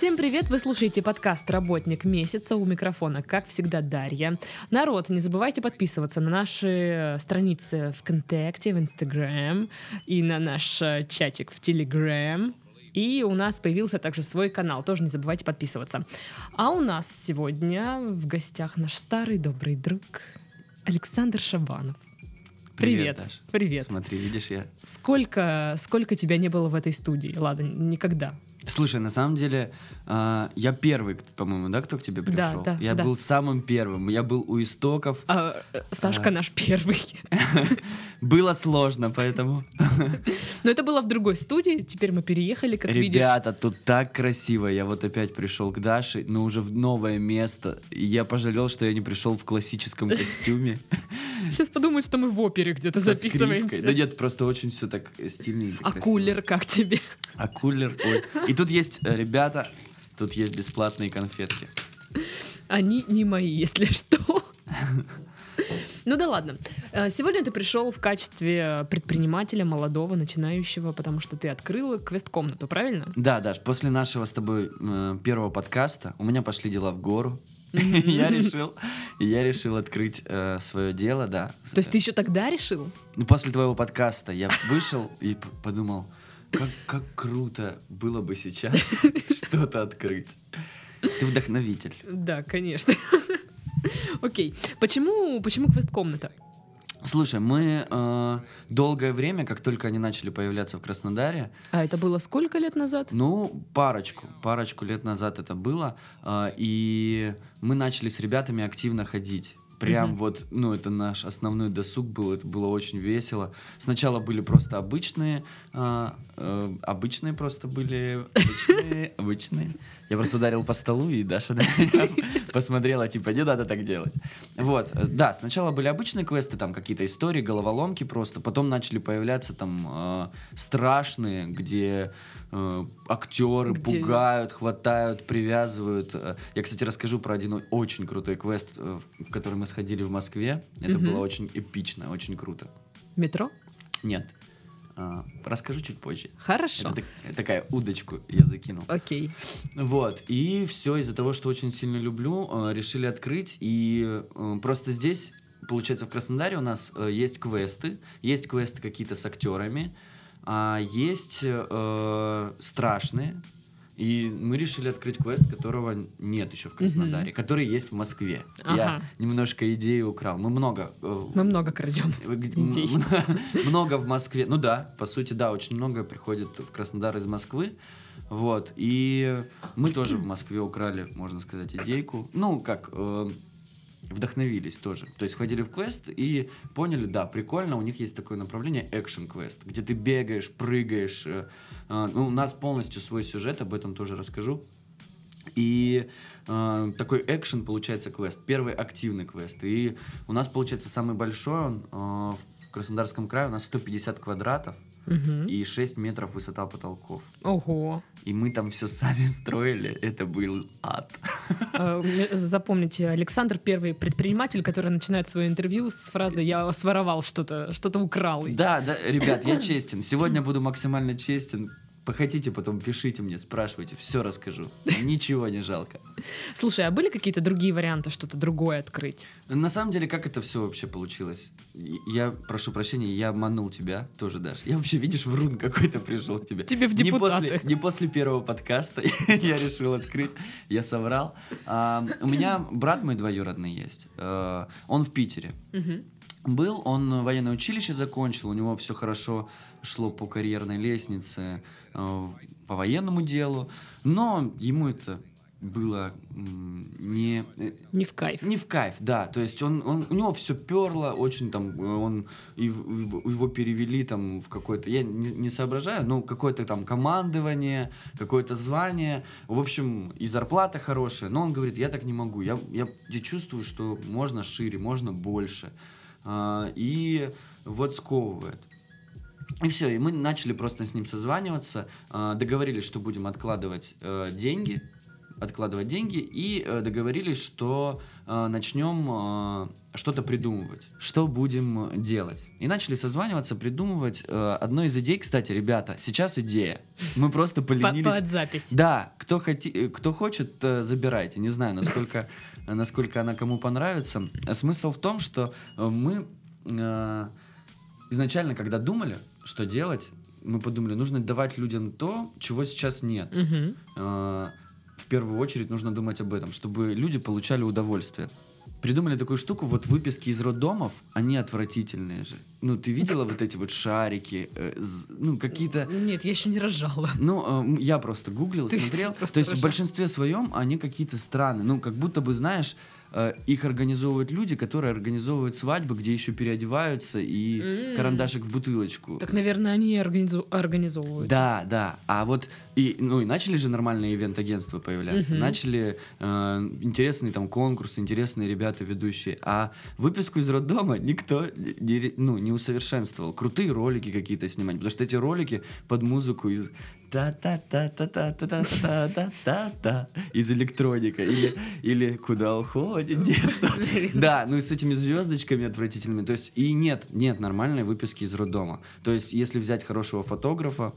Всем привет! Вы слушаете подкаст «Работник месяца». У микрофона, как всегда, Дарья. Народ, не забывайте подписываться на наши страницы ВКонтакте, в Инстаграм и на наш э, чатик в Телеграм. И у нас появился также свой канал, тоже не забывайте подписываться. А у нас сегодня в гостях наш старый добрый друг Александр Шабанов. Привет. Даш. Привет. Смотри, видишь, я... Сколько, сколько тебя не было в этой студии? Ладно, никогда. Слушай, на самом деле, а, я первый, по-моему, да, кто к тебе Да, пришел? да, я да. был самым первым. Я был у истоков. А, э, Сашка наш первый. Было сложно, поэтому... Но это было в другой студии, теперь мы переехали, как видишь. Ребята, тут так красиво. Я вот опять пришел к Даше, но уже в новое место. И я пожалел, что я не пришел в классическом костюме. Сейчас подумают, что мы в опере где-то записываемся. Да нет, просто очень все так стильненько. а кулер как тебе? А кулер, ой. И тут есть, э, ребята, тут есть бесплатные конфетки. Они не мои, если что. Ну да ладно. Э, Сегодня ты пришел в качестве предпринимателя молодого, начинающего, потому что ты открыл квест-комнату, правильно? Да, Даш, после нашего с тобой э, первого подкаста у меня пошли дела в гору. Я решил, я решил открыть свое дело, да. То есть ты еще тогда решил? Ну, после твоего подкаста я вышел и подумал, как, как круто было бы сейчас что-то открыть. Ты вдохновитель. Да, конечно. Окей. Почему, почему квест-комната? Слушай, мы э, долгое время, как только они начали появляться в Краснодаре, А это было сколько лет назад? Ну, парочку. Парочку лет назад это было. а, И мы начали с ребятами активно ходить. Прям Мгм. вот, ну, это наш основной досуг был, это было очень весело. Сначала были просто обычные, а, э, обычные просто были, обычные, обычные. Я просто ударил по столу, и Даша на меня посмотрела, типа, не надо так делать. Вот, э, да, сначала были обычные квесты, там какие-то истории, головоломки просто, потом начали появляться там э, страшные, где э, актеры Где- пугают, хватают, привязывают. Я, кстати, расскажу про один очень крутой квест, в который мы сходили в Москве. Это было очень эпично, очень круто. Метро? Нет, э, расскажу чуть позже. Хорошо. Это так- такая удочку я закинул. Окей. Вот, и все из-за того, что очень сильно люблю, э, решили открыть. И э, просто здесь, получается, в Краснодаре у нас э, есть квесты. Есть квесты какие-то с актерами, а есть э, страшные. И мы решили открыть квест, которого нет еще в Краснодаре, который есть в Москве. Ага. Я немножко идеи украл. Ну, много. э, Мы много крадем. Идей. м- Много в Москве. Ну да, по сути, да, очень много приходит в Краснодар из Москвы. Вот. И мы тоже в Москве украли, можно сказать, идейку. Ну, как э, вдохновились тоже. То есть ходили в квест и поняли, да, прикольно, у них есть такое направление экшен квест, где ты бегаешь, прыгаешь. э, э, ну, у нас полностью свой сюжет, об этом тоже расскажу. И э, такой экшен получается квест, первый активный квест. И у нас получается самый большой, он э, в Краснодарском крае у нас 150 квадратов Мгм. и 6 метров высота потолков. Ого. И мы там все сами строили, это был ад. Э, Запомните, Александр первый предприниматель, который начинает свое интервью с фразы «я своровал что-то, что-то украл». Да, да, ребят, я честен. Сегодня буду максимально честен. Хотите, потом пишите мне, спрашивайте, все расскажу. Ничего не жалко. Слушай, а были какие-то другие варианты что-то другое открыть? На самом деле, как это все вообще получилось? Я прошу прощения, я обманул тебя тоже, Даш. Я вообще, видишь, врун какой-то пришел к тебе. Тебе в не после, депутаты. не после первого подкаста я решил открыть, я соврал. А, у меня брат мой двоюродный есть. Э, Он в Питере. Мгм. Был, он военное училище закончил, у него все хорошо шло по карьерной лестнице, э, по военному делу, но ему это было не, э, Не в кайф. не в кайф, да. То есть он, он у него все перло, очень там э, он его перевели там в какое-то, я не, не соображаю, но какое-то там командование, какое-то звание, в общем и зарплата хорошая. Но он говорит, я так не могу, я я, я чувствую, что можно шире, можно больше, А, и вот сковывает. И все, и мы начали просто с ним созваниваться, а, договорились, что будем откладывать э, деньги откладывать деньги и э, договорились, что э, начнем что-то придумывать, что будем делать. И начали созваниваться, придумывать. Одной из идей, кстати, ребята, сейчас идея. Мы просто По- поленились. Под запись. Да, кто, хоти, кто хочет, забирайте. Не знаю, насколько, насколько она кому понравится. Смысл в том, что мы изначально, когда думали, что делать, мы подумали, нужно давать людям то, чего сейчас нет. Э, В первую очередь нужно думать об этом, чтобы люди получали удовольствие. Придумали такую штуку, вот выписки из роддомов, они отвратительные же. Ну, ты видела вот эти вот шарики, э, з- ну, какие-то... Нет, я еще не рожала. Ну, э, я просто гуглил, Ты смотрел. просто То есть в рожал. большинстве своем они какие-то странные. Ну, как будто бы, знаешь, их организовывают люди, которые организовывают свадьбы, где еще переодеваются и М. карандашик в бутылочку. Так, наверное, они организу- организовывают. Да, да. А вот и ну и начали же нормальные ивент-агентства появляться, Мгм. начали э, интересные там конкурсы, интересные ребята ведущие. А выписку из роддома никто не, ну не усовершенствовал. Крутые ролики какие-то снимать, потому что эти ролики под музыку из та та та та та та та та та та та из электроника или или куда уходит детство. Да, ну и с этими звездочками отвратительными. То есть и нет, нет нормальной выписки из роддома. То есть если взять хорошего фотографа,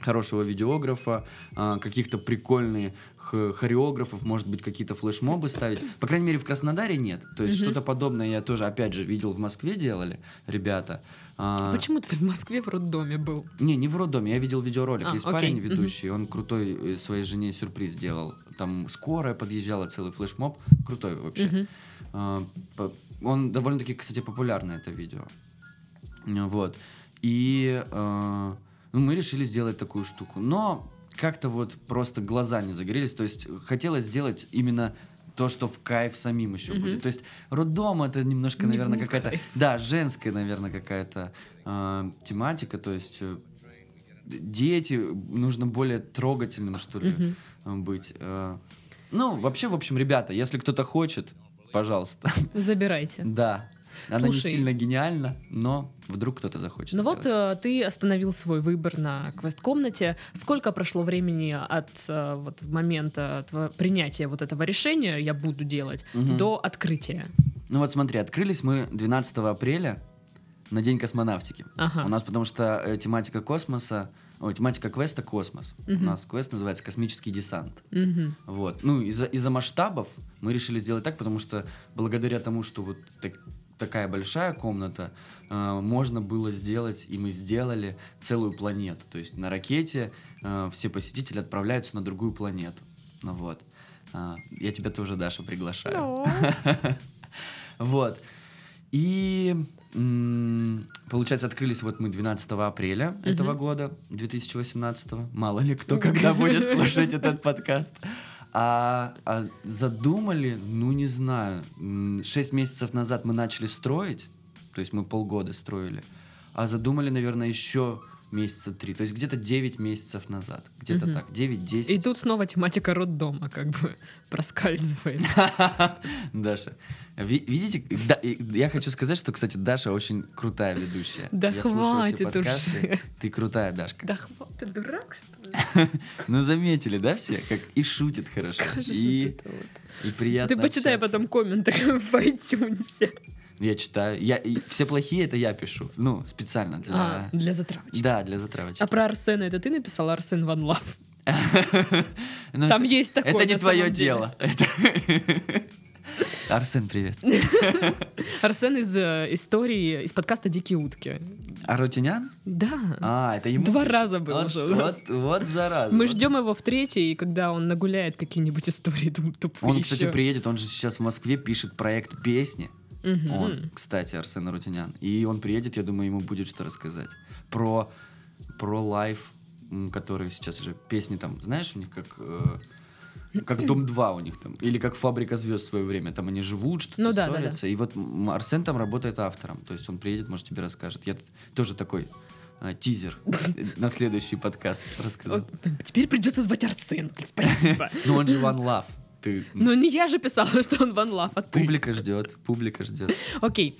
хорошего видеографа, а, каких-то прикольных х- хореографов, может быть, какие-то флешмобы ставить. По крайней мере, в Краснодаре нет. То есть что-то подобное я тоже, опять же, видел в Москве делали ребята. А, Почему ты в Москве в роддоме был? не, не в роддоме, я видел видеоролик. А, Есть окей, парень ведущий, он крутой э, своей жене сюрприз делал. Там скорая подъезжала, целый флешмоб. Крутой вообще. По- Он довольно-таки, кстати, популярный, это видео. Вот. И э, ну, мы решили сделать такую штуку. Но как-то вот просто глаза не загорелись. То есть хотелось сделать именно то, что в кайф самим еще Мгм. будет. То есть роддом это немножко, Не- наверное, какая-то... Да, женская, наверное, какая-то э, тематика. То есть э, дети, нужно более трогательным, что ли, э, быть. Э, ну, вообще, в общем, ребята, если кто-то хочет, пожалуйста. Забирайте. Да. Она Слушай. не сильно гениальна, но вдруг кто-то захочет. Ну вот сделать. э, ты остановил свой выбор на квест-комнате. Сколько прошло времени от э, вот момента принятия вот этого решения «я буду делать» Мгм. до открытия? Ну вот смотри, открылись мы 12 апреля на День космонавтики. Ага. У нас потому что э, тематика космоса, ой, тематика квеста космос. Мгм. У нас квест называется космический десант. Мгм. Вот. Ну, из-за из масштабов мы решили сделать так, потому что благодаря тому, что вот так- такая большая комната, э, можно было сделать, и мы сделали целую планету. То есть на ракете э, все посетители отправляются на другую планету. Ну вот. А, я тебя тоже, Даша, приглашаю. Вот. И получается, открылись вот мы 12 апреля этого года, 2018. Мало ли кто когда будет слушать этот подкаст. А, а задумали, ну не знаю, 6 месяцев назад мы начали строить, то есть мы полгода строили, а задумали, наверное, еще месяца три, то есть где-то 9 месяцев назад, где-то Мгм. так, 9-10. И тут снова тематика роддома как бы проскальзывает. Даша, ви- видите, я хочу сказать, что, кстати, Даша очень крутая ведущая. Да хватит уже. Ты крутая, Дашка. Да хватит, ты дурак, что? Ну, заметили, да, все? Как и шутит хорошо. И, приятно Ты почитай потом комменты в iTunes. Я читаю. Я, все плохие это я пишу. Ну, специально для... А, для затравочки. Да, для затравочки. А про Арсена это ты написал, Арсен Ван Лав? Ну, Там есть такое Это не твое дело. Арсен, привет. Арсен из э, истории, из подкаста «Дикие утки». А Рутинян? Да. А, это ему Два раза был вот, уже у нас. Вот, вот зараза. Мы ждем его в третьей, и когда он нагуляет какие-нибудь истории туп- тупые Он, кстати, приедет, он же сейчас в Москве пишет проект песни. Он, кстати, Арсен Рутинян. И он приедет, я думаю, ему будет что рассказать. Про, про лайф, который сейчас же песни там, знаешь, у них как... э, как Дом 2 у них там. Или как Фабрика звезд в свое время. Там они живут, что-то Ну да, да, ссорятся. И вот Арсен там работает автором. То есть он приедет, может, тебе расскажет. Я тоже такой э, тизер на следующий подкаст рассказал. Теперь придется звать Арсен. Спасибо. Ну он же One Love. Ты... Ну, не я же писала, что он One Love, а ты. Публика ждет, публика ждет. Окей.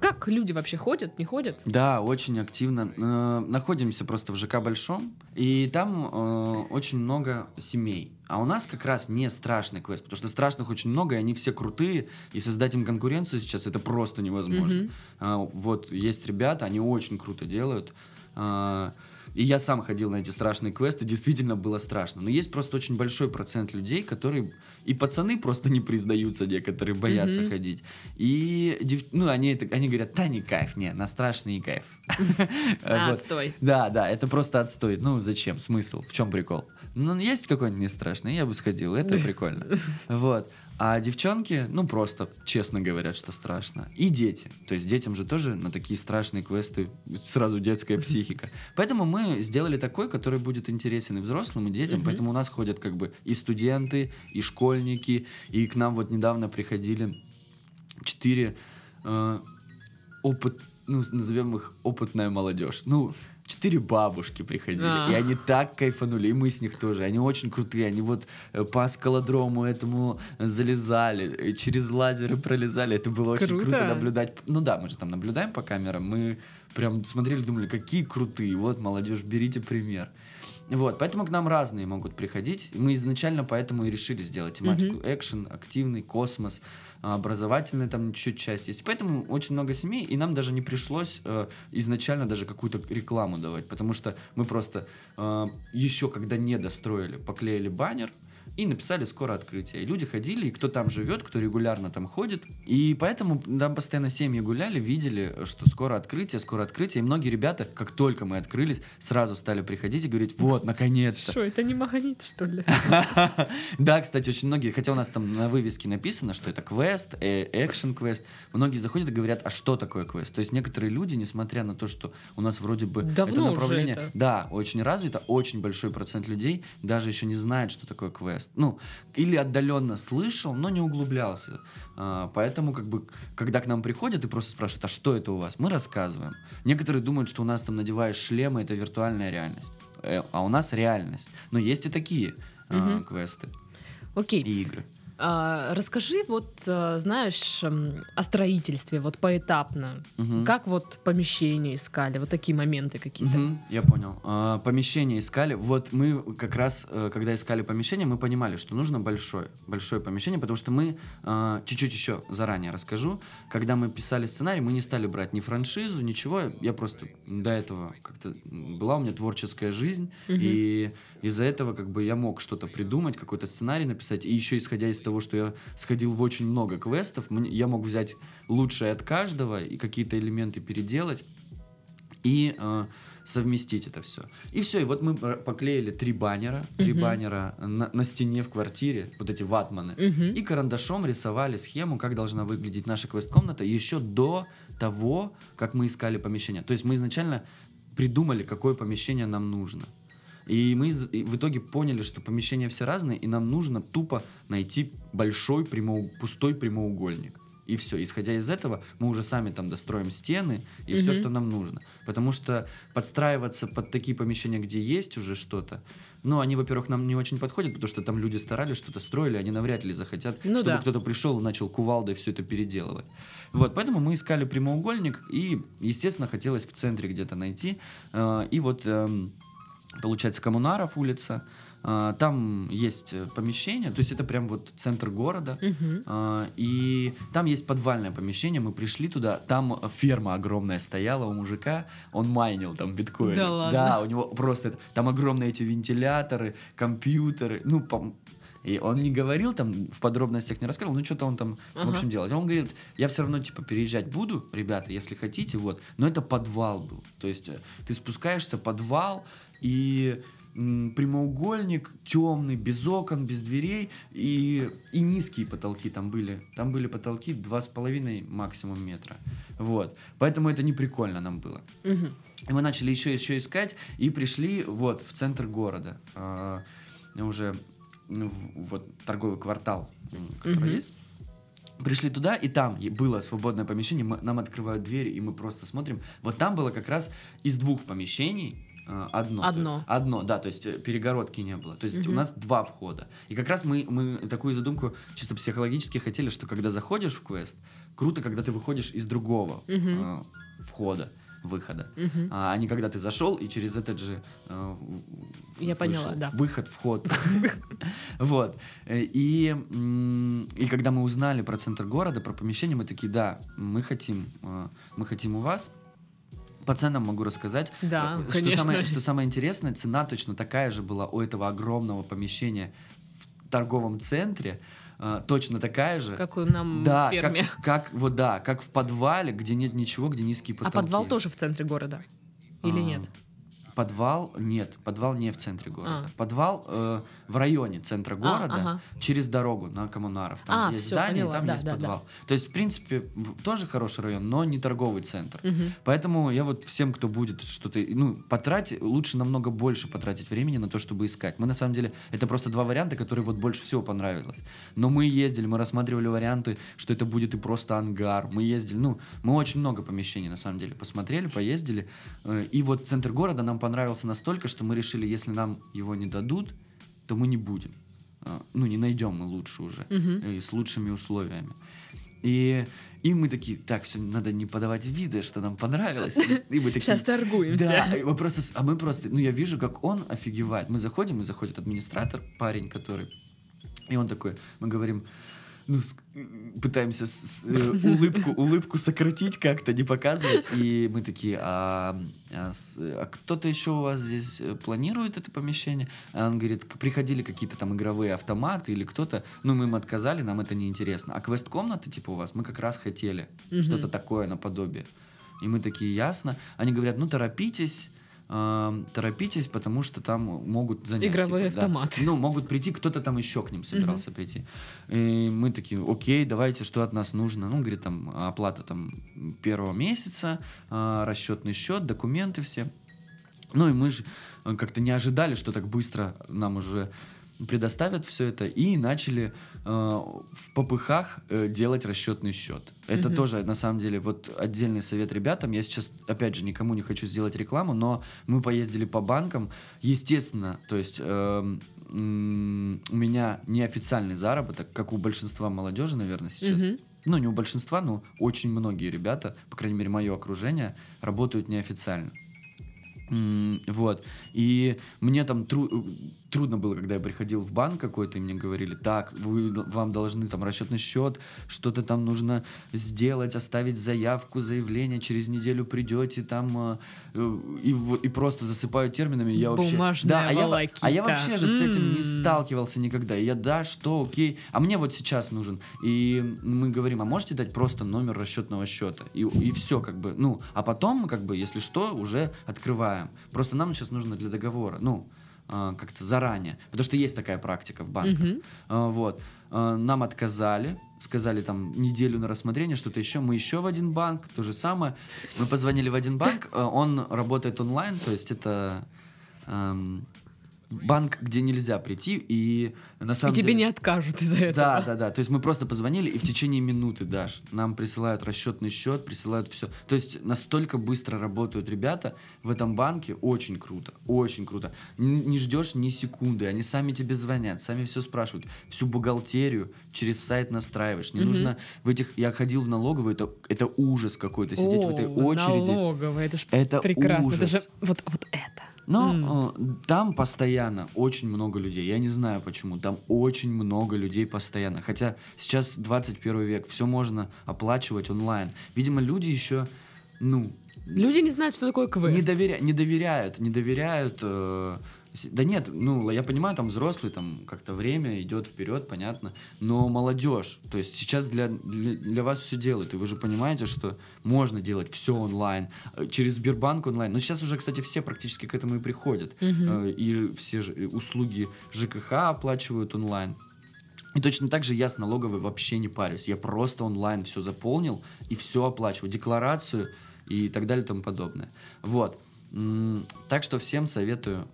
Как люди вообще ходят, не ходят? Да, очень активно. Э, Находимся просто в ЖК Большом, и там э, очень много семей. А у нас как раз не страшный квест, потому что страшных очень много, и они все крутые, и создать им конкуренцию сейчас это просто невозможно. Мгм. А, вот есть ребята, они очень круто делают. А, и я сам ходил на эти страшные квесты, действительно было страшно. Но есть просто очень большой процент людей, которые... И пацаны просто не признаются некоторые, боятся Мгм. ходить. И дев- ну, они, это- они говорят, да, не кайф, не, на страшный кайф. Отстой. Да, да, это просто отстой. Ну, зачем? Смысл? В чем прикол? Ну, есть какой-нибудь не страшный, я бы сходил, это прикольно. Вот. А девчонки, ну, просто честно говорят, что страшно. И дети. То есть детям же тоже на такие страшные квесты сразу детская психика. Поэтому мы сделали такой, который будет интересен и взрослым, и детям. Поэтому у нас ходят как бы и студенты, и школьники, и к нам вот недавно приходили четыре э, опыт, ну, назовем их опытная молодежь. Ну, четыре бабушки приходили, А. и они так кайфанули, и мы с них тоже. Они очень крутые, они вот э, по скалодрому этому залезали, э, через лазеры пролезали. Это было очень Круто. круто наблюдать. Ну да, мы же там наблюдаем по камерам, мы прям смотрели, думали, какие крутые. Вот, молодежь, берите пример. Вот, поэтому к нам разные могут приходить. Мы изначально поэтому и решили сделать тематику экшен, активный, космос, а, образовательный там чуть-чуть часть есть. Поэтому очень много семей, и нам даже не пришлось э, изначально даже какую-то рекламу давать, потому что мы просто э, еще когда не достроили, поклеили баннер, и написали скоро открытие. И люди ходили, и кто там живет, кто регулярно там ходит. И поэтому там постоянно семьи гуляли, видели, что скоро открытие, скоро открытие. И многие ребята, как только мы открылись, сразу стали приходить и говорить, вот, наконец-то. Что, это не магнит, что ли? Да, кстати, очень многие, хотя у нас там на вывеске написано, что это квест, э, экшен квест, многие заходят и говорят, а что такое квест? То есть некоторые люди, несмотря на то, что у нас вроде бы это направление, да, очень развито, очень большой процент людей даже еще не знает, что такое квест. Ну, или отдаленно слышал, но не углублялся. А, поэтому, как бы, когда к нам приходят и просто спрашивают, а что это у вас? Мы рассказываем. Некоторые думают, что у нас там надеваешь шлемы, это виртуальная реальность. Э, А у нас реальность. Но есть и такие Мгм. квесты Окей. и игры. А, расскажи, вот, а, знаешь, о строительстве, вот поэтапно. Мгм. Как вот помещение искали, вот такие моменты какие-то. Мгм, я понял. А, помещение искали. Вот мы как раз, э, когда искали помещение, мы понимали, что нужно большое, большое помещение, потому что мы чуть-чуть еще заранее расскажу. Когда мы писали сценарий, мы не стали брать ни франшизу, ничего. Я просто до этого как-то была у меня творческая жизнь, Мгм. и из-за этого как бы я мог что-то придумать, какой-то сценарий написать, и еще исходя из того, что я сходил в очень много квестов, я мог взять лучшее от каждого и какие-то элементы переделать и э, совместить это все. И все, и вот мы поклеили три баннера, три Мгм. баннера на, на стене в квартире, вот эти ватманы, Мгм. и карандашом рисовали схему, как должна выглядеть наша квест-комната еще до того, как мы искали помещение. То есть мы изначально придумали, какое помещение нам нужно. И мы в итоге поняли, что помещения все разные, и нам нужно тупо найти большой прямоу- пустой прямоугольник. И все. Исходя из этого, мы уже сами там достроим стены и все, Мгм. что нам нужно. Потому что подстраиваться под такие помещения, где есть уже что-то, ну, они, во-первых, нам не очень подходят, потому что там люди старались, что-то строили, они навряд ли захотят, Ну чтобы да. кто-то пришел и начал кувалдой все это переделывать. Вот, поэтому мы искали прямоугольник, и, естественно, хотелось в центре где-то найти. Э, И вот, эм, получается, Коммунаров улица, э, там есть э, помещение, то есть это прям вот центр города, а, И там есть подвальное помещение, мы пришли туда, там ферма огромная стояла у мужика, он майнил там биткоин. Да ладно? Да, у него просто, там огромные эти вентиляторы, компьютеры, ну, пом- и он не говорил там, в подробностях не рассказывал, ну, что-то он там, в Ага. общем, делал. Он говорит, я все равно, типа, переезжать буду, ребята, если хотите, вот. Но это подвал был. То есть э, ты спускаешься, подвал, и прямоугольник темный, без окон, без дверей, и, и низкие потолки там были. Там были потолки 2,5 максимум метра. Вот. Поэтому это не прикольно нам было. И мы начали еще еще искать и пришли вот в центр города. А, уже ну, вот торговый квартал, который Мгм. есть. Пришли туда, и там было свободное помещение, мы- нам открывают двери, и мы просто смотрим. Вот там было как раз из двух помещений Э, Одно. Одно. Одно, да, то есть э, перегородки не было. То есть у нас два входа. И как раз мы, мы такую задумку чисто психологически хотели, что когда заходишь в квест, круто, когда ты выходишь из другого э, входа, выхода. А не когда ты зашел и через этот же э, Я вышел. поняла, да. Выход, вход. Вот. Э, И, и когда мы узнали про центр города, про помещение, мы такие, да, мы хотим, э, мы хотим у вас. По ценам могу рассказать. Да, Что конечно. самое, что самое интересное, цена точно такая же была у этого огромного помещения в торговом центре. э, точно такая же. Как у нам да, ферме. Как, как, вот да, как в подвале, где нет ничего, где низкие А потолки. подвал тоже в центре города? Или А, нет? Подвал нет, подвал не в центре города. А. Подвал э, в районе центра города, ага. через дорогу на Коммунаров. Там А, есть всё, здание, поняла, там да, есть да, подвал. То есть, в принципе, тоже хороший район, но не торговый центр. Мгм. Поэтому я вот всем, кто будет что-то, ну, потратить, лучше намного больше потратить времени на то, чтобы искать. Мы на самом деле, это просто два варианта, которые вот больше всего понравилось. Но мы ездили, мы рассматривали варианты, что это будет и просто ангар. Мы ездили, ну, мы очень много помещений на самом деле посмотрели, поездили. Э, И вот центр города нам понравился настолько, что мы решили, если нам его не дадут, то мы не будем. Э, Ну, не найдем мы лучше уже. Мгм. э, с лучшими условиями. И, и мы такие, так, все, надо не подавать виды, что нам понравилось. И мы такие, Сейчас торгуемся. да, и мы просто, а мы просто, ну я вижу, как он офигевает. Мы заходим, и заходит администратор, парень, который, и он такой, мы говорим, ну, с- пытаемся с- с- э, улыбку, улыбку сократить как-то, не показывать. И мы такие, а, а с- а кто-то еще у вас здесь э, планирует это помещение? А он говорит, «К- приходили какие-то там игровые автоматы или кто-то. Ну, мы им отказали, нам это не интересно. А квест-комнаты, типа, у вас, мы как раз хотели Мгм. что-то такое наподобие. И мы такие, ясно. Они говорят, ну, торопитесь, торопитесь, потому что там могут занять. Игровые типа, да. автоматы. Ну, могут прийти, кто-то там еще к ним собирался прийти. И мы такие, окей, давайте, что от нас нужно? Ну, говорит, там, оплата там первого месяца, а, расчетный счет, документы все. Ну, и мы же э, как-то не ожидали, что так быстро нам уже предоставят все это, и начали э, в попыхах э, делать расчетный счет. Это Мгм. тоже, на самом деле, вот отдельный совет ребятам. Я сейчас, опять же, никому не хочу сделать рекламу, но мы поездили по банкам. Естественно, то есть м, у меня неофициальный заработок, как у большинства молодежи, наверное, сейчас. Мгм. Ну, не у большинства, но очень многие ребята, по крайней мере, мое окружение, работают неофициально. Вот. И мне там тру- трудно было, когда я приходил в банк какой-то, и мне говорили, так, вы, вам должны там расчетный счет, что-то там нужно сделать, оставить заявку, заявление, через неделю придете там, э, э, и, и просто засыпают терминами. Я вообще, Бумажная да, а я, а я вообще же с этим не сталкивался никогда. И я, да, что, окей. А мне вот сейчас нужен. И мы говорим, а можете дать просто номер расчетного счета? И, и все, как бы, ну, а потом, как бы, если что, уже открываем. Просто нам сейчас нужно для договора, ну, как-то заранее. Потому что есть такая практика в банках. А, Вот. А, Нам отказали, сказали там неделю на рассмотрение, что-то еще. Мы еще в один банк, то же самое. Мы позвонили в один банк, а, он работает онлайн, то есть это эм, банк, где нельзя прийти, и на И самом тебе деле... не откажут из-за этого. Да, да, да. То есть мы просто позвонили, и в течение минуты даже нам присылают расчетный счет, присылают все. То есть настолько быстро работают ребята в этом банке. Очень круто, очень круто. Н- Не ждешь ни секунды, они сами тебе звонят, сами все спрашивают. Всю бухгалтерию через сайт настраиваешь. Не Мгм. нужно в этих... Я ходил в налоговую, это, это ужас какой-то, сидеть в этой О, очереди. Налоговая, это же Это прекрасно. Это ужас. же вот, вот это. Но э, там постоянно очень много людей. Я не знаю почему. Там очень много людей постоянно. Хотя сейчас 21 век, все можно оплачивать онлайн. Видимо, люди еще, ну, Люди не знают, что такое квест. не, доверя- не доверяют, не доверяют. э, да нет, ну, я понимаю, там взрослый, там как-то время идет вперед, понятно. Но молодежь, то есть сейчас для, для, для вас все делают, и вы же понимаете, что можно делать все онлайн, э, через Сбербанк онлайн. Но сейчас уже, кстати, все практически к этому и приходят. Э, И все же- э, услуги ЖКХ оплачивают онлайн. И точно так же я с налоговой вообще не парюсь. Я просто онлайн все заполнил и все оплачиваю. Декларацию и так далее и тому подобное. Вот. Так что всем советую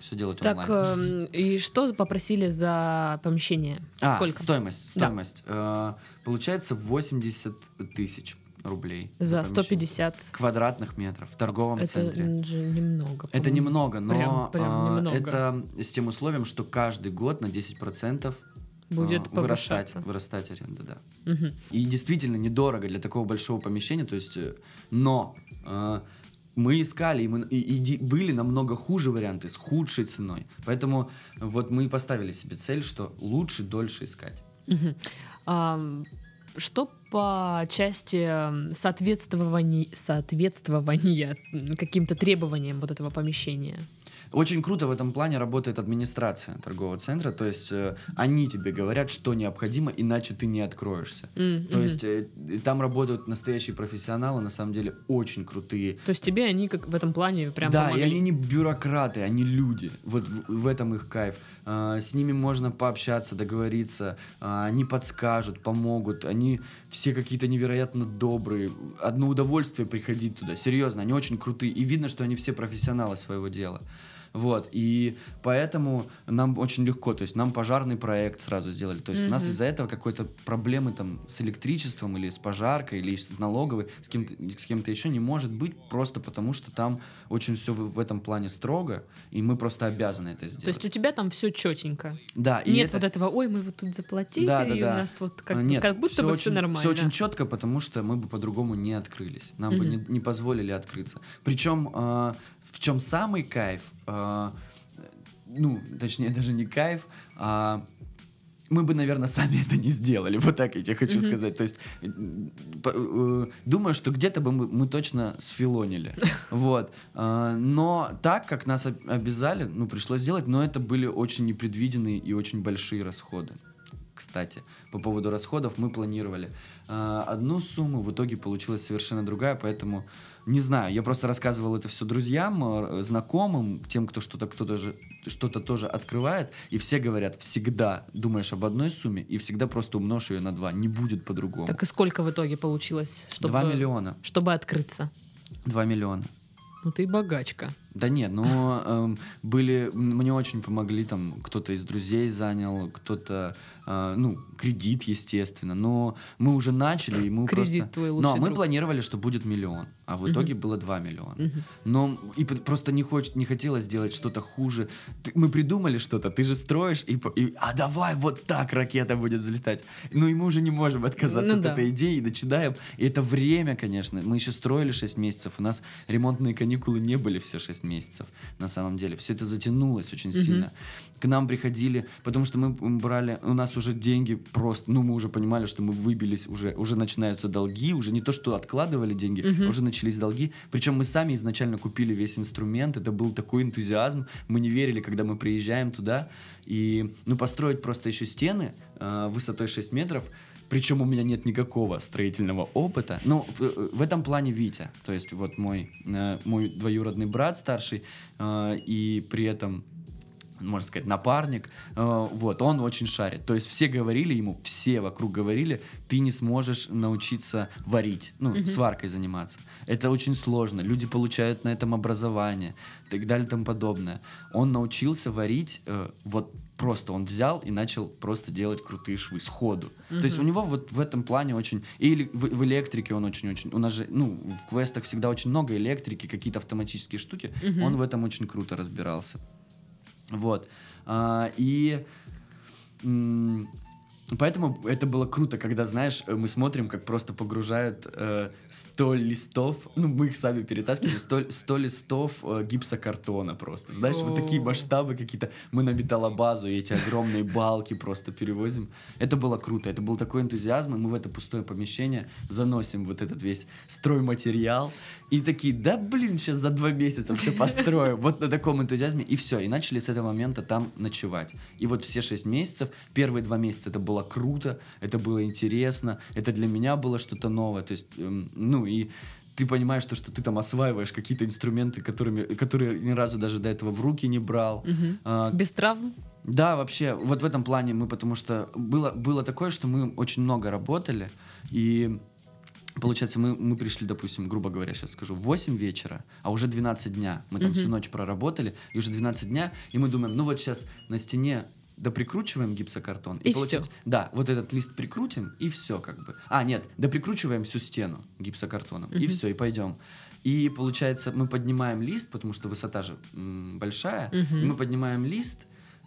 все делать Так, онлайн. эм, и что попросили за помещение? А, Сколько? стоимость. Да. Стоимость. Э, Получается 80 тысяч. рублей. За помещение. 150. Квадратных метров в торговом Это центре. же немного. Это немного, но Прям- прям а, немного. это с тем условием, что каждый год на 10% Будет а, вырастать, вырастать аренда, да. Мгм. И действительно недорого для такого большого помещения, то есть, э, но э, мы искали, и, мы, и- и были намного хуже варианты с худшей ценой. Поэтому вот мы и поставили себе цель, что лучше дольше искать. Что по части м, соответствования, соответствования каким-то требованиям вот этого помещения? Очень круто в этом плане работает администрация торгового центра, то есть э, они тебе говорят, что необходимо, иначе ты не откроешься. М, То есть э, там работают настоящие профессионалы, на самом деле очень крутые. То есть тебе они как в этом плане прям да, помогли? и они не бюрократы, они люди. Вот в, в этом их кайф. А, с ними можно пообщаться, договориться. а, они подскажут, помогут. Они все какие-то невероятно добрые. Одно удовольствие приходить туда. Серьезно, они очень крутые. И видно, что они все профессионалы своего дела. Вот, и поэтому нам очень легко, то есть нам пожарный проект сразу сделали, то есть у нас из-за этого какой-то проблемы там с электричеством или с пожаркой или с налоговой, с кем-то, с кем-то еще не может быть, просто потому что там очень все в, в этом плане строго, и мы просто обязаны это сделать. То есть у тебя там все четенько. да, и Нет это- вот этого, ой, мы вот тут заплатили, Да, да, и да. у нас вот как, А, бы- Нет, как будто всё бы очень, все нормально. Все очень четко, потому что мы бы по-другому не открылись. Нам бы Мгм. не, не позволили открыться. Причем а, в чем самый кайф, а, ну, точнее, даже не кайф, а мы бы, наверное, сами это не сделали. Вот так я тебе хочу Мгм. сказать. То есть, э, э, думаю, что где-то бы мы, мы точно сфилонили. Вот. А, Но так, как нас об- обязали, ну, пришлось сделать, но это были очень непредвиденные и очень большие расходы. Кстати, по поводу расходов мы планировали а, одну сумму, в итоге получилась совершенно другая, поэтому не знаю, я просто рассказывал это все друзьям, э, знакомым, тем, кто что-то кто-то же что-то тоже открывает, и все говорят, всегда думаешь об одной сумме и всегда просто умножь ее на два, не будет по-другому. Так и сколько в итоге получилось, чтобы, Два миллиона, чтобы открыться? два миллиона. Ну ты богачка. Да нет, но эм, были, мне очень помогли, там, кто-то из друзей занял, кто-то, э, ну, кредит, естественно, но мы уже начали, и мы Кредит просто... твой Но мы друг. планировали, что будет миллион, а в итоге было 2 миллиона. Мгм. Но и просто не, хоч, не хотелось сделать что-то хуже. Ты- мы придумали что-то, ты же строишь, и, и- а давай вот так ракета будет взлетать. Ну и мы уже не можем отказаться Ну от да. этой идеи, и начинаем. И это время, конечно. Мы еще строили 6 месяцев, у нас ремонтные каникулы не были все 6 месяцев, на самом деле. Все это затянулось очень Мгм. сильно. К нам приходили, потому что мы брали, у нас уже деньги просто, ну мы уже понимали, что мы выбились, уже, уже начинаются долги, уже не то, что откладывали деньги, а уже начались долги. Причем мы сами изначально купили весь инструмент, это был такой энтузиазм, мы не верили, когда мы приезжаем туда, и ну построить просто еще стены э, высотой 6 метров, причем у меня нет никакого строительного опыта. Ну, в, в этом плане Витя, то есть вот мой, э, мой двоюродный брат старший, э, и при этом можно сказать, напарник, э, вот, он очень шарит. То есть все говорили ему, все вокруг говорили, ты не сможешь научиться варить, ну, Мгм. сваркой заниматься. Это очень сложно, люди получают на этом образование, и так далее и тому подобное. Он научился варить, э, вот просто он взял и начал просто делать крутые швы сходу. То есть у него вот в этом плане очень... Или в, в электрике он очень-очень... У нас же, ну, в квестах всегда очень много электрики, какие-то автоматические штуки. Мгм. Он в этом очень круто разбирался. Вот. А, и м, поэтому это было круто, когда, знаешь, э, мы смотрим, как просто погружают э, 100 листов, ну, мы их сами перетаскивали, 100, 100 листов э, гипсокартона просто. Знаешь, вот такие масштабы какие-то. Мы на металлобазу и эти огромные балки просто перевозим. Это было круто, это был такой энтузиазм, и мы в это пустое помещение заносим вот этот весь стройматериал. И такие, да блин, сейчас за два месяца все построим. Вот на таком энтузиазме. И все, и начали с этого момента там ночевать. И вот все шесть месяцев, первые два месяца это было круто, это было интересно, это для меня было что-то новое. То есть, эм, ну и ты понимаешь, то, что ты там осваиваешь какие-то инструменты, которыми, которые ни разу даже до этого в руки не брал. Мгм. А, Без травм? да, вообще, вот в этом плане мы, потому что было, было такое, что мы очень много работали, и получается, мы, мы пришли, допустим, грубо говоря, сейчас скажу, в 8 вечера, а уже 12 дня. Мы там Мгм. всю ночь проработали, и уже 12 дня, и мы думаем, ну вот сейчас на стене доприкручиваем гипсокартон. И получается- Да, вот этот лист прикрутим, и все как бы. А, нет, доприкручиваем всю стену гипсокартоном, и Мгм. все, и пойдем. И получается, мы поднимаем лист, потому что высота же м, большая, Мгм. и мы поднимаем лист,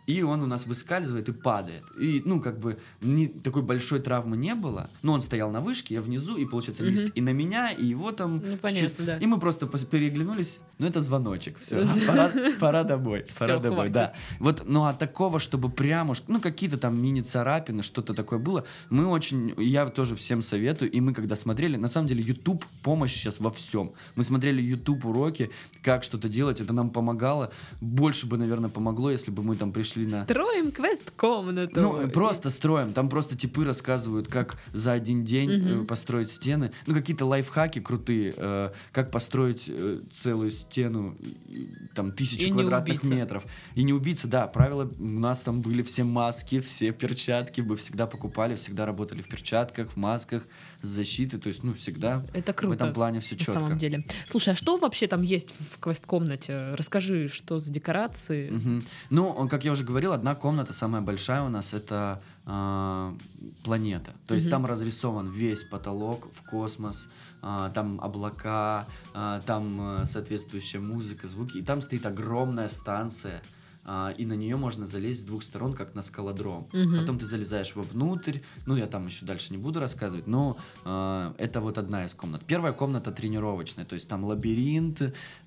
и он у нас выскальзывает и падает. И, ну, как бы, ни, такой большой травмы не было. Но он стоял на вышке, я внизу, и, получается, лист Мгм. и на меня, и его там... Ну, чуть- да. И мы просто переглянулись. Ну, это звоночек. Все, пора, пора домой. Пора домой, да. Вот, ну, а такого, чтобы прямо, уж- ну, какие-то там мини-царапины, что-то такое было, мы очень, я тоже всем советую, и мы когда смотрели, на самом деле, YouTube помощь сейчас во всем. Мы смотрели YouTube уроки, как что-то делать, это нам помогало. Больше бы, наверное, помогло, если бы мы там пришли на... Строим квест-комнату. Ну, просто строим. Там просто типы рассказывают, как за один день э, построить стены. Ну, какие-то лайфхаки крутые. э, как построить э, целую стену, и- там, тысячу И квадратных метров. И не убиться, да. Правила у нас там были все маски, все перчатки. Мы всегда покупали, всегда работали в перчатках, в масках, с защитой. То есть, ну, всегда Это круто. в этом плане все На четко. самом деле. Слушай, а что вообще там есть в квест-комнате? Расскажи, что за декорации? Мгм. Ну, как я уже говорил, одна комната самая большая у нас это а, планета. То есть Мгм. там разрисован весь потолок в космос, а, там облака, а, там а, соответствующая музыка, звуки. И там стоит огромная станция. а, и на нее можно залезть с двух сторон, как на скалодром. Мгм. Потом ты залезаешь вовнутрь. Ну, я там еще дальше не буду рассказывать, но а, это вот одна из комнат. Первая комната тренировочная, то есть там лабиринт,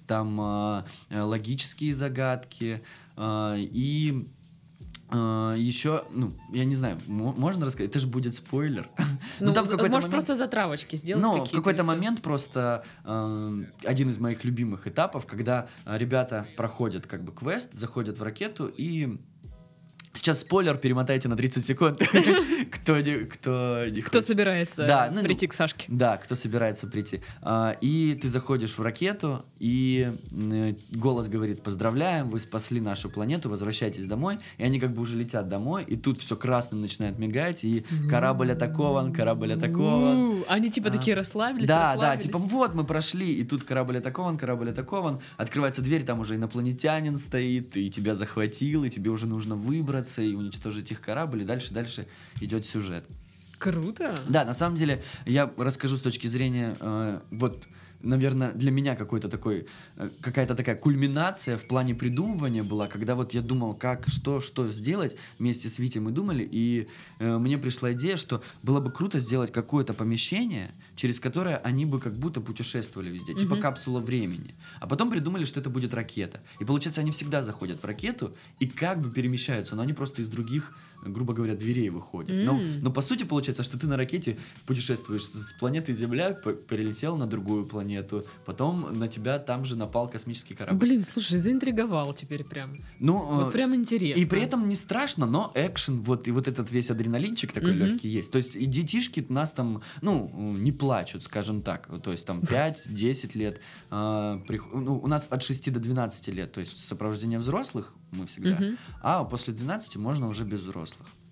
там э, логические загадки и а, еще, ну, я не знаю, мо- можно рассказать? Это же будет спойлер. Ну, там в за- какой-то можешь момент- просто затравочки сделать ну, в какой-то момент просто э, один из моих любимых этапов, когда э, ребята проходят как бы квест, заходят в ракету и Сейчас спойлер, перемотайте на 30 секунд. Кто не, кто не Кто хочет. собирается Да, ну, прийти к Сашке? Да, кто собирается прийти. А, И ты заходишь в ракету, и м, голос говорит, поздравляем, вы спасли нашу планету, возвращайтесь домой. И они как бы уже летят домой, и тут все красным начинает мигать, и корабль атакован, корабль атакован. Они типа А, такие расслабились, Да, да, расслабились. типа вот мы прошли, и тут корабль атакован, корабль атакован, открывается дверь, там уже инопланетянин стоит, и тебя захватил, и тебе уже нужно выбраться и уничтожить их корабль, и дальше, дальше идет сюжет. Круто. Да, на самом деле, я расскажу с точки зрения, э, вот, наверное, для меня какой-то такой, э, какая-то такая кульминация в плане придумывания была, когда вот я думал, как, что, что сделать, вместе с Витей мы думали, и э, мне пришла идея, что было бы круто сделать какое-то помещение, через которое они бы как будто путешествовали везде, типа Мгм. капсула времени. А потом придумали, что это будет ракета. И получается, они всегда заходят в ракету и как бы перемещаются, но они просто из других, грубо говоря, дверей выходят. Но, М. но по сути получается, что ты на ракете путешествуешь с планеты Земля, перелетел на другую планету, потом на тебя там же напал космический корабль. Блин, слушай, заинтриговал теперь прям. Ну, Вот э, прям интересно. и при этом не страшно, но экшен, вот и вот этот весь адреналинчик такой Мгм. легкий есть. То есть и детишки у нас там, ну, не плачут, скажем так. То есть там 5-10 лет. а, прих- ну, у нас от 6 до 12 лет. То есть сопровождение взрослых мы всегда. Мгм. А после 12 можно уже без взрослых.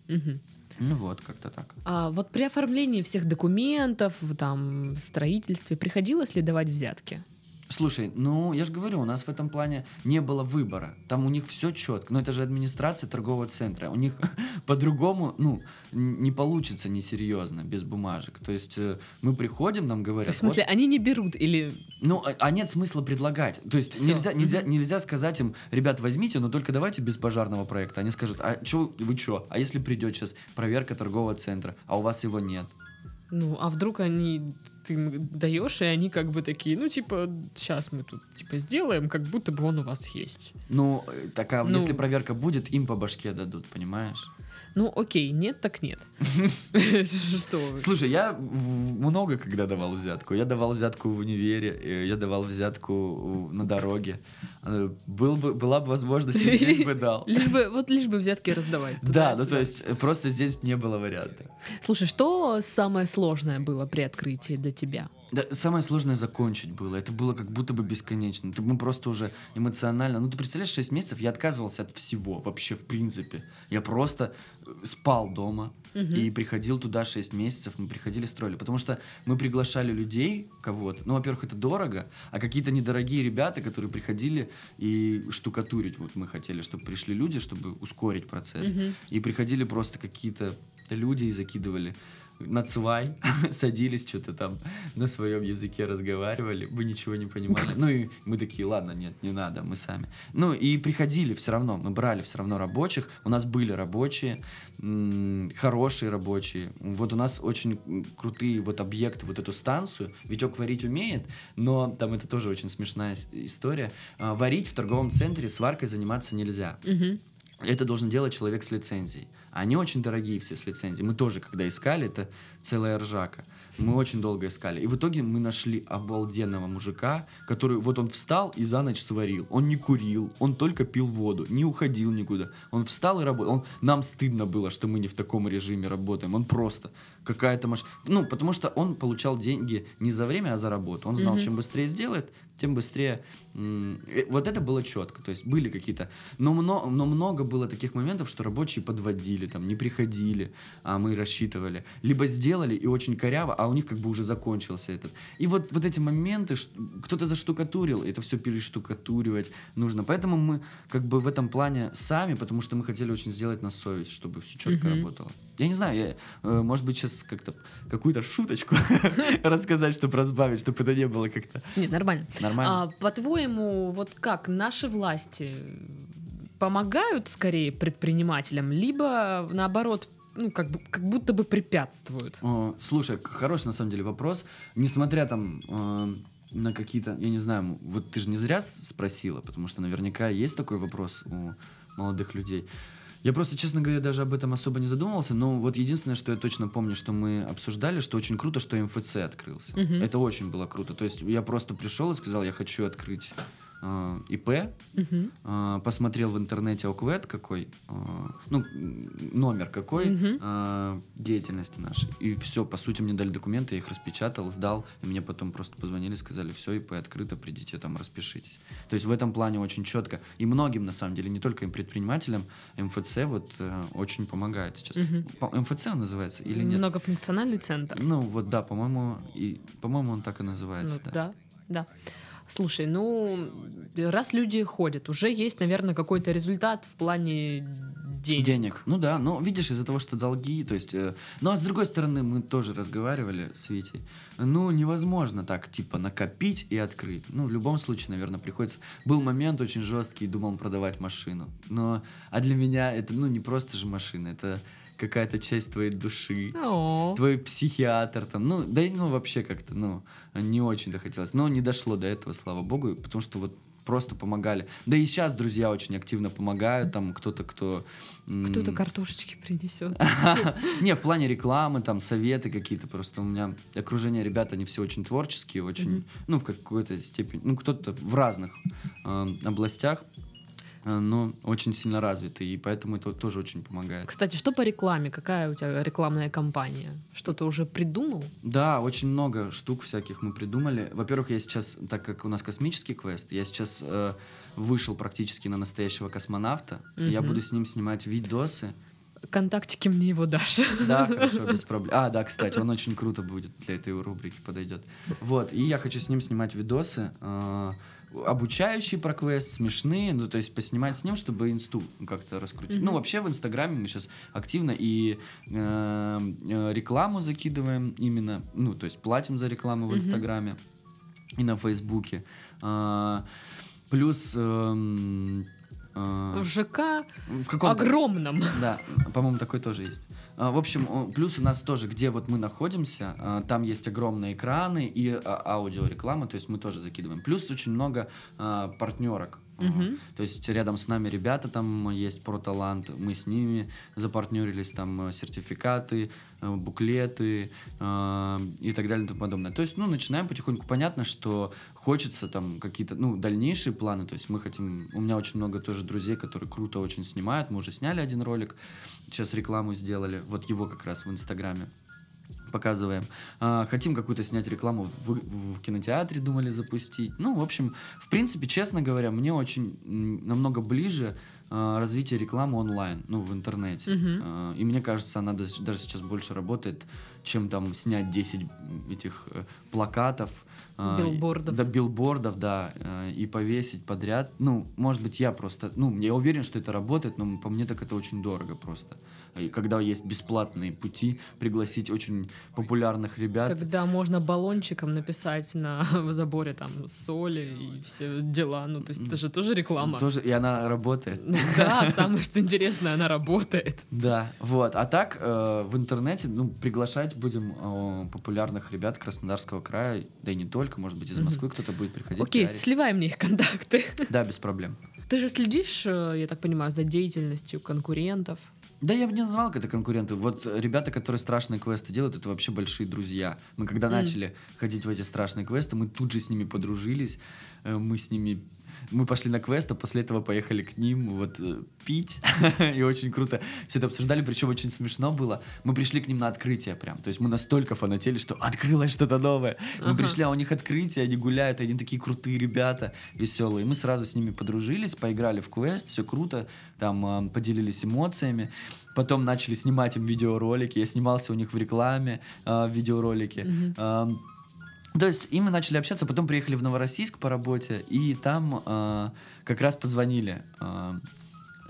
Мгм. Ну вот, как-то так. А вот при оформлении всех документов, там, строительстве, приходилось ли давать взятки? Слушай, ну я же говорю, у нас в этом плане не было выбора. Там у них все четко. Но это же администрация торгового центра. У них по-другому, ну, не получится несерьезно, без бумажек. То есть э, мы приходим, нам говорят. в смысле, вот- они не берут или... ну, а, а нет смысла предлагать. То есть нельзя, нельзя, нельзя сказать им, ребят, возьмите, но только давайте без пожарного проекта. Они скажут, а чё, вы что? А если придет сейчас проверка торгового центра, а у вас его нет? Ну, а вдруг они... Ты им даешь, и они как бы такие, ну, типа, сейчас мы тут, типа, сделаем, как будто бы он у вас есть. Ну, э, так а Ну. если проверка будет, им по башке дадут, понимаешь? Ну, окей, нет, так нет. Что? Слушай, я много когда давал взятку. Я давал взятку в универе, э, я давал взятку на дороге. Э, Был бы, была бы возможность, здесь бы дал. Лишь бы, вот лишь бы взятки раздавать. Да, ну то есть э, просто здесь не было варианта. Слушай, что самое сложное было при открытии для тебя? Да, самое сложное закончить было. Это было как будто бы бесконечно. Это мы просто уже эмоционально. Ну, ты представляешь, 6 месяцев я отказывался от всего, вообще, в принципе. Я просто э, спал дома и приходил туда 6 месяцев. Мы приходили, строили. Потому что мы приглашали людей, кого-то. Ну, во-первых, это дорого, а какие-то недорогие ребята, которые приходили и штукатурить. Вот мы хотели, чтобы пришли люди, чтобы ускорить процесс. И приходили просто какие-то люди и закидывали на цвай, садились, что-то там на своем языке разговаривали, мы ничего не понимали. Ну и мы такие, ладно, нет, не надо, мы сами. Ну и приходили все равно, мы брали все равно рабочих, у нас были рабочие, м, хорошие рабочие. Вот у нас очень крутые вот объекты, вот эту станцию. Витек варить умеет, но там это тоже очень смешная история. А, Варить в торговом центре сваркой заниматься нельзя. Это должен делать человек с лицензией. Они очень дорогие все с лицензией. Мы тоже, когда искали, это целая ржака. Мы очень долго искали. И в итоге мы нашли обалденного мужика, который вот он встал и за ночь сварил. Он не курил, он только пил воду, не уходил никуда. Он встал и работал. Он, нам стыдно было, что мы не в таком режиме работаем. Он просто какая-то маш... Ну, потому что он получал деньги не за время, а за работу. Он знал, Мгм. чем быстрее сделает, тем быстрее... э, Вот это было четко. То есть были какие-то... Но, мно- но много было таких моментов, что рабочие подводили, там, не приходили, а мы рассчитывали. Либо сделали и очень коряво, а у них как бы уже закончился этот. И вот, вот эти моменты, кто-то заштукатурил, это все перештукатуривать нужно. Поэтому мы как бы в этом плане сами, потому что мы хотели очень сделать на совесть, чтобы все четко Мгм. работало. Я не знаю, я, э, может быть, сейчас как-то какую-то шуточку рассказать, чтобы разбавить, чтобы это не было как-то Нет, нормально. нормально. А, по-твоему, вот как наши власти помогают скорее предпринимателям, либо наоборот, ну, как, бы, как будто бы препятствуют? О, слушай, хороший на самом деле вопрос. Несмотря там э, на какие-то, я не знаю, вот ты же не зря спросила, потому что наверняка есть такой вопрос у молодых людей. Я просто, честно говоря, даже об этом особо не задумывался, но вот единственное, что я точно помню, что мы обсуждали, что очень круто, что МФЦ открылся. Мгм. Это очень было круто. То есть я просто пришел и сказал, я хочу открыть э, ИП, Мгм. а, посмотрел в интернете ОКВЭД какой, а, ну, номер какой Мгм. а, деятельности нашей. И все, по сути, мне дали документы, я их распечатал, сдал, и мне потом просто позвонили, сказали, все, ИП открыто, придите там, распишитесь. То есть в этом плане очень четко. И многим, на самом деле, не только им предпринимателям, МФЦ вот э, очень помогает сейчас. По- МФЦ он называется или нет? Многофункциональный центр. Ну, вот да, по-моему, и, по-моему, он так и называется, Ну, да. да, да. Слушай, ну, раз люди ходят, уже есть, наверное, какой-то результат в плане денег. Денег. Ну да, но видишь, из-за того, что долги, то есть... э, ну а с другой стороны, мы тоже разговаривали с Витей. Ну, невозможно так, типа, накопить и открыть. Ну, в любом случае, наверное, приходится... Был момент очень жесткий, думал продавать машину. Но... А для меня это, ну, не просто же машина, это какая-то часть твоей души. Твой психиатр там, ну, да и ну вообще как-то, ну, не очень-то хотелось. Но не дошло до этого, слава богу, потому что вот просто помогали. Да и сейчас друзья очень активно помогают, там кто-то, кто... кто-то картошечки принесет. не, в плане рекламы, там, советы какие-то. Просто у меня окружение ребят, они все очень творческие, очень, ну, в какой-то степени, ну, кто-то в разных э, областях, но очень сильно развиты, и поэтому это тоже очень помогает. Кстати, что по рекламе? Какая у тебя рекламная кампания? Что ты уже придумал? Да, очень много штук всяких мы придумали. Во-первых, я сейчас, так как у нас космический квест, я сейчас э, вышел практически на настоящего космонавта. и Я буду с ним снимать видосы. Контактики мне его дашь. Да, хорошо, без проблем. А, да, кстати, он очень круто будет для этой рубрики подойдет. Вот, и я хочу с ним снимать видосы, э, обучающие про квест, смешные, ну, то есть поснимать с ним, чтобы инсту как-то раскрутить. Мгм. Ну, вообще в Инстаграме мы сейчас активно и э, э, рекламу закидываем именно, ну, то есть платим за рекламу в Мгм. Инстаграме и на Фейсбуке. А, плюс... эм, э, В ЖК в каком огромном. да, по-моему, такой тоже есть. А, В общем, плюс у нас тоже, где вот мы находимся, а, там есть огромные экраны и а, аудиореклама, то есть мы тоже закидываем. Плюс очень много партнерок. А, Мгм. То есть рядом с нами ребята, там есть про талант, мы с ними запартнерились, там э, сертификаты, э, буклеты э, и так далее и тому подобное. То есть, ну, начинаем потихоньку. Понятно, что хочется там какие-то, ну, дальнейшие планы, то есть мы хотим, у меня очень много тоже друзей, которые круто очень снимают, мы уже сняли один ролик, сейчас рекламу сделали, вот его как раз в Инстаграме. показываем. А, хотим какую-то снять рекламу в, в- в кинотеатре, думали запустить. Ну, в общем, в принципе, честно говоря, мне очень намного ближе а, развитие рекламы онлайн, ну, в интернете. Мгм. А, и мне кажется, она даже сейчас больше работает, чем там снять 10 этих э, плакатов. а, Билбордов. Да, билбордов, да, э, и повесить подряд. Ну, может быть, я просто, ну, я уверен, что это работает, но по мне так это очень дорого просто. И когда есть бесплатные пути, пригласить очень популярных ребят. Когда можно баллончиком написать на заборе там соли и все дела. Ну, то есть это же тоже реклама. Тоже, и она работает. Ну да, самое что интересное, она работает. Да, вот. А так э, в интернете, ну, приглашать будем э, популярных ребят Краснодарского края, да и не только, может быть, из. Москвы кто-то будет приходить. Окей, пиарить. сливай мне их контакты. Да, без проблем. Ты же следишь, э, я так понимаю, за деятельностью конкурентов. Да я бы не назвал это конкуренты. Вот ребята, которые страшные квесты делают, это вообще большие друзья. Мы когда М. начали ходить в эти страшные квесты, мы тут же с ними подружились. Э, Мы с ними... Мы пошли на квест, а после этого поехали к ним вот э, пить. И очень круто все это обсуждали, причем очень смешно было. Мы пришли к ним на открытие прям. То есть мы настолько фанатели, что открылось что-то новое. Мы пришли, а у них открытие, они гуляют, они такие крутые ребята, веселые. Мы сразу с ними подружились, поиграли в квест, все круто, там э, поделились эмоциями. Потом начали снимать им видеоролики. Я снимался у них в рекламе э, в видеоролике. Мгм. То есть, и мы начали общаться, потом приехали в Новороссийск по работе, и там э, как раз позвонили э,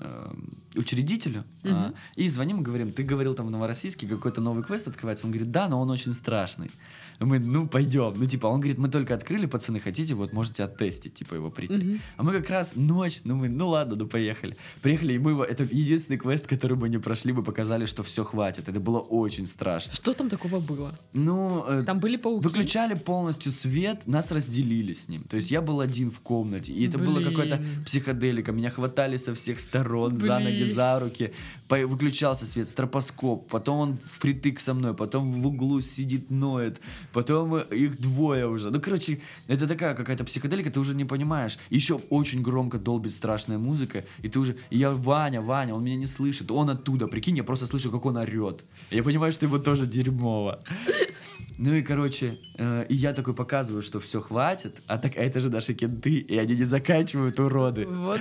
э, учредителю, э, Мгм. и звоним и говорим, ты говорил там в Новороссийске какой-то новый квест открывается. Он говорит, да, но он очень страшный. Мы, ну, пойдем. Ну, типа, он говорит, мы только открыли, пацаны, хотите, вот можете оттестить, типа, его прийти. Мгм. А мы как раз ночь, ну мы, ну ладно, ну поехали. Приехали, и мы, его- это единственный квест, который мы не прошли, мы показали, что все хватит. Это было очень страшно. Что там такого было? Ну, э, Там были пауки? Выключали полностью свет, нас разделили с ним. То есть я был один в комнате, и это было Блин. какое-то психоделика. Меня хватали со всех сторон, за ноги, Блин. за руки. Выключался свет, стропоскоп. Потом он впритык со мной, потом в углу сидит, ноет. Потом их двое уже. Ну, короче, это такая какая-то психоделика, ты уже не понимаешь. Еще очень громко долбит страшная музыка, и ты уже... Я, Ваня, Ваня, он меня не слышит. Он оттуда, прикинь, я просто слышу, как он орет. Я понимаю, что ему тоже дерьмово. Ну и, короче, э, и я такой показываю, что все хватит, а так а это же наши кенты, и они не заканчивают уроды. Вот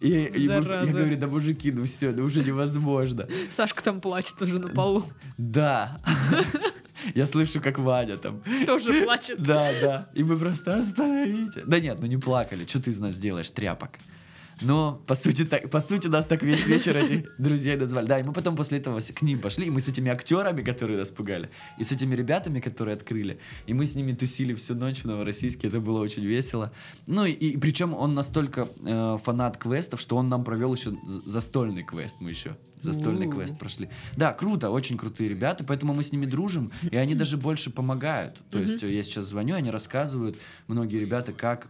И, и я говорю, да мужики, ну все, ну уже невозможно. Сашка там плачет уже на полу. Да. Я слышу, как Ваня там. Тоже плачет. Да, да. И мы просто остановите. Да нет, ну не плакали. Что ты из нас делаешь, тряпок? Но, по сути, так, по сути, нас так весь вечер этих друзей назвали. Да, и мы потом после этого к ним пошли, и мы с этими актерами, которые нас пугали, и с этими ребятами, которые открыли, и мы с ними тусили всю ночь в Новороссийске, это было очень весело. Ну, и, и причем он настолько э, фанат квестов, что он нам провел еще застольный квест, мы еще застольный квест прошли. Да, круто, очень крутые ребята, поэтому мы с ними дружим, и они даже больше помогают. То есть э, я сейчас звоню, они рассказывают, многие ребята, как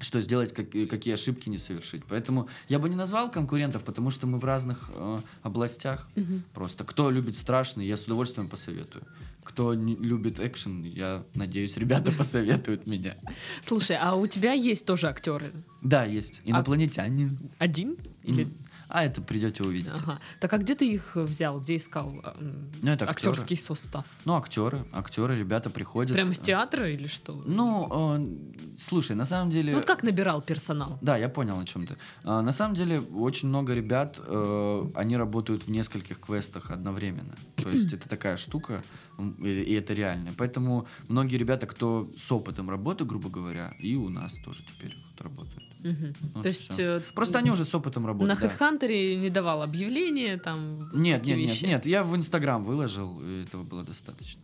что сделать, как- какие ошибки не совершить. Поэтому я бы не назвал конкурентов, потому что мы в разных э, областях. Просто кто любит страшный, я с удовольствием посоветую. Кто не любит экшен, я надеюсь, ребята посоветуют меня. Слушай, а у тебя есть тоже актеры? Да, есть инопланетяне. Один? Или... А это придете увидеть. Ага. Так а где ты их взял? Где искал м, Ну, это актеры. актерский состав? Ну, актеры, актеры, ребята приходят. Прямо с э, театра или что? Ну, э, слушай, на самом деле... Ну, вот как набирал персонал? Да, я понял, о чем ты. А, на самом деле, очень много ребят, э, они работают в нескольких квестах одновременно. То есть это такая штука, и, и это реально. Поэтому многие ребята, кто с опытом работы, грубо говоря, и у нас тоже теперь вот работают. Мгм. Вот То есть всё. э, Просто они уже с опытом на работают. да. HeadHunter не давал объявления там? Нет, нет, нет, вещи? нет. Я в Инстаграм выложил, и этого было достаточно.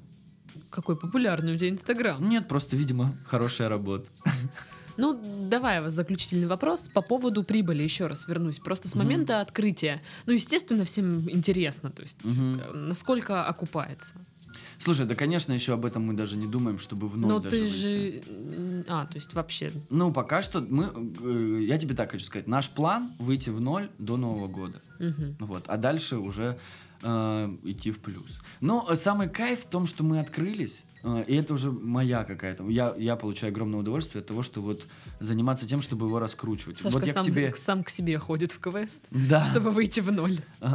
Какой популярный у тебя Инстаграм. Нет, просто, видимо, хорошая работа. Ну, давай заключительный вопрос по поводу прибыли. Еще раз вернусь. Просто с момента открытия. Ну, естественно, всем интересно. То есть, э, насколько окупается. Слушай, да, конечно, еще об этом мы даже не думаем, чтобы в ноль Но даже ты выйти. же... А, то есть вообще... Ну, пока что мы, э, я тебе так хочу сказать, наш план выйти в ноль до Нового года. мгм. Вот, а дальше уже э, идти в плюс. Но э, самый кайф в том, что мы открылись, э, и это уже моя какая-то. Я, я получаю огромное удовольствие от того, что вот заниматься тем, чтобы его раскручивать. Сашка вот я сам, к тебе. сам к себе ходит в квест, Да. чтобы выйти в ноль.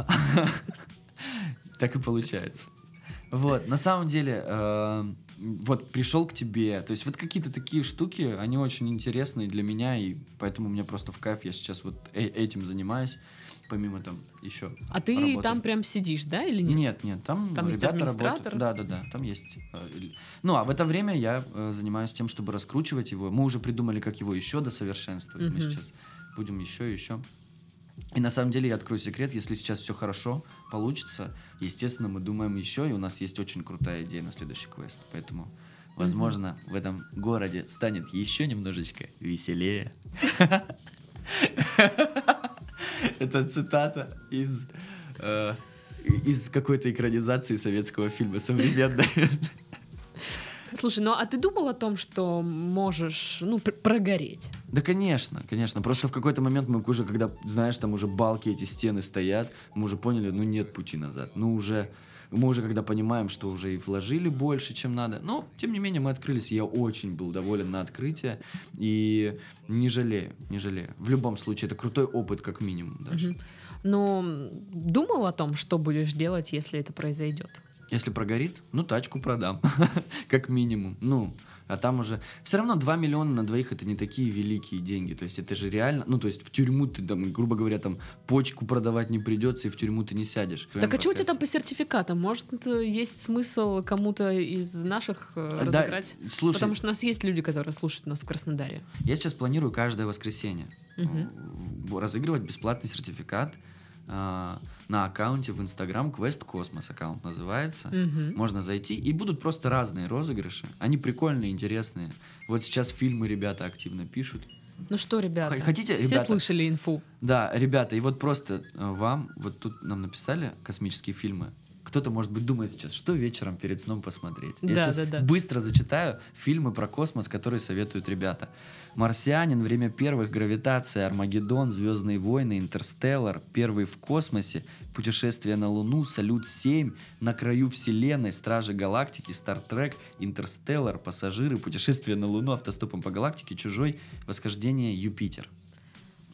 Так и получается. Вот, на самом деле, э, вот пришел к тебе, то есть вот какие-то такие штуки, они очень интересные для меня, и поэтому мне просто в кайф, я сейчас вот э- этим занимаюсь, помимо там еще А ты работы. там прям сидишь, да, или нет? Нет, нет, там, Там есть ребята администратор? работают. Да, да, да, там есть. э, Ну, а в это время я занимаюсь тем, чтобы раскручивать его. Мы уже придумали, как его еще досовершенствовать. Мы Мгм. сейчас будем еще и еще. И на самом деле я открою секрет, если сейчас все хорошо получится, естественно, мы думаем еще, и у нас есть очень крутая идея на следующий квест. Поэтому, возможно, в этом городе станет еще немножечко веселее. Это цитата из э, из какой-то экранизации советского фильма современной. Слушай, ну а ты думал о том, что можешь, ну, пр- прогореть? Да, конечно, конечно. Просто в какой-то момент мы уже, когда, знаешь, там уже балки, эти стены стоят, мы уже поняли, ну нет пути назад. Ну уже, мы уже когда понимаем, что уже и вложили больше, чем надо. Но, тем не менее, мы открылись, я очень был доволен на открытие. И не жалею, не жалею. В любом случае, это крутой опыт, как минимум даже. Мгм. Но думал о том, что будешь делать, если это произойдет? Если прогорит, ну тачку продам, как минимум. Ну, а там уже... Все равно 2 миллиона на двоих это не такие великие деньги. То есть это же реально... Ну, то есть в тюрьму ты там, грубо говоря, там почку продавать не придется, и в тюрьму ты не сядешь. Так а что у тебя там по сертификатам? Может, есть смысл кому-то из наших э, Да, разыграть? слушай, Потому что у нас есть люди, которые слушают нас в Краснодаре. я сейчас планирую каждое воскресенье в- разыгрывать бесплатный сертификат а, на аккаунте в Инстаграм Квест Космос аккаунт называется. Мгм. Можно зайти, и будут просто разные розыгрыши. Они прикольные, интересные. Вот сейчас фильмы ребята активно пишут. Ну что, ребята, хотите, все ребята? слышали инфу. Да, ребята, и вот просто э, вам, вот тут нам написали космические фильмы. Кто-то, может быть, думает сейчас, что вечером перед сном посмотреть. Я Да, сейчас да, да. быстро зачитаю фильмы про космос, которые советуют ребята. «Марсианин», «Время первых», «Гравитация», «Армагеддон», «Звездные войны», «Интерстеллар», «Первый в космосе», «Путешествие на Луну», «Салют-7», «На краю вселенной», «Стражи галактики», «Стартрек», «Интерстеллар», «Пассажиры», «Путешествие на Луну», «Автостопом по галактике», «Чужой», «Восхождение», «Юпитер».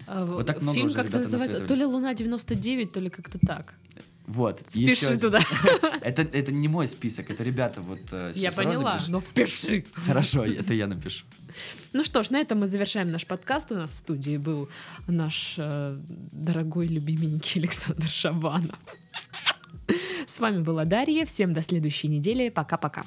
А, Вот так много Фильм как-то называется, то ли «Луна 99», то ли как-то так. Вот. Пиши еще туда. Это, это не мой список, это ребята вот э, Я поняла, розыгрыш. но впиши. Хорошо, это я напишу. Ну что ж, на этом мы завершаем наш подкаст. У нас в студии был наш э, дорогой любименький Александр Шабанов. С вами была Дарья. Всем до следующей недели. Пока-пока.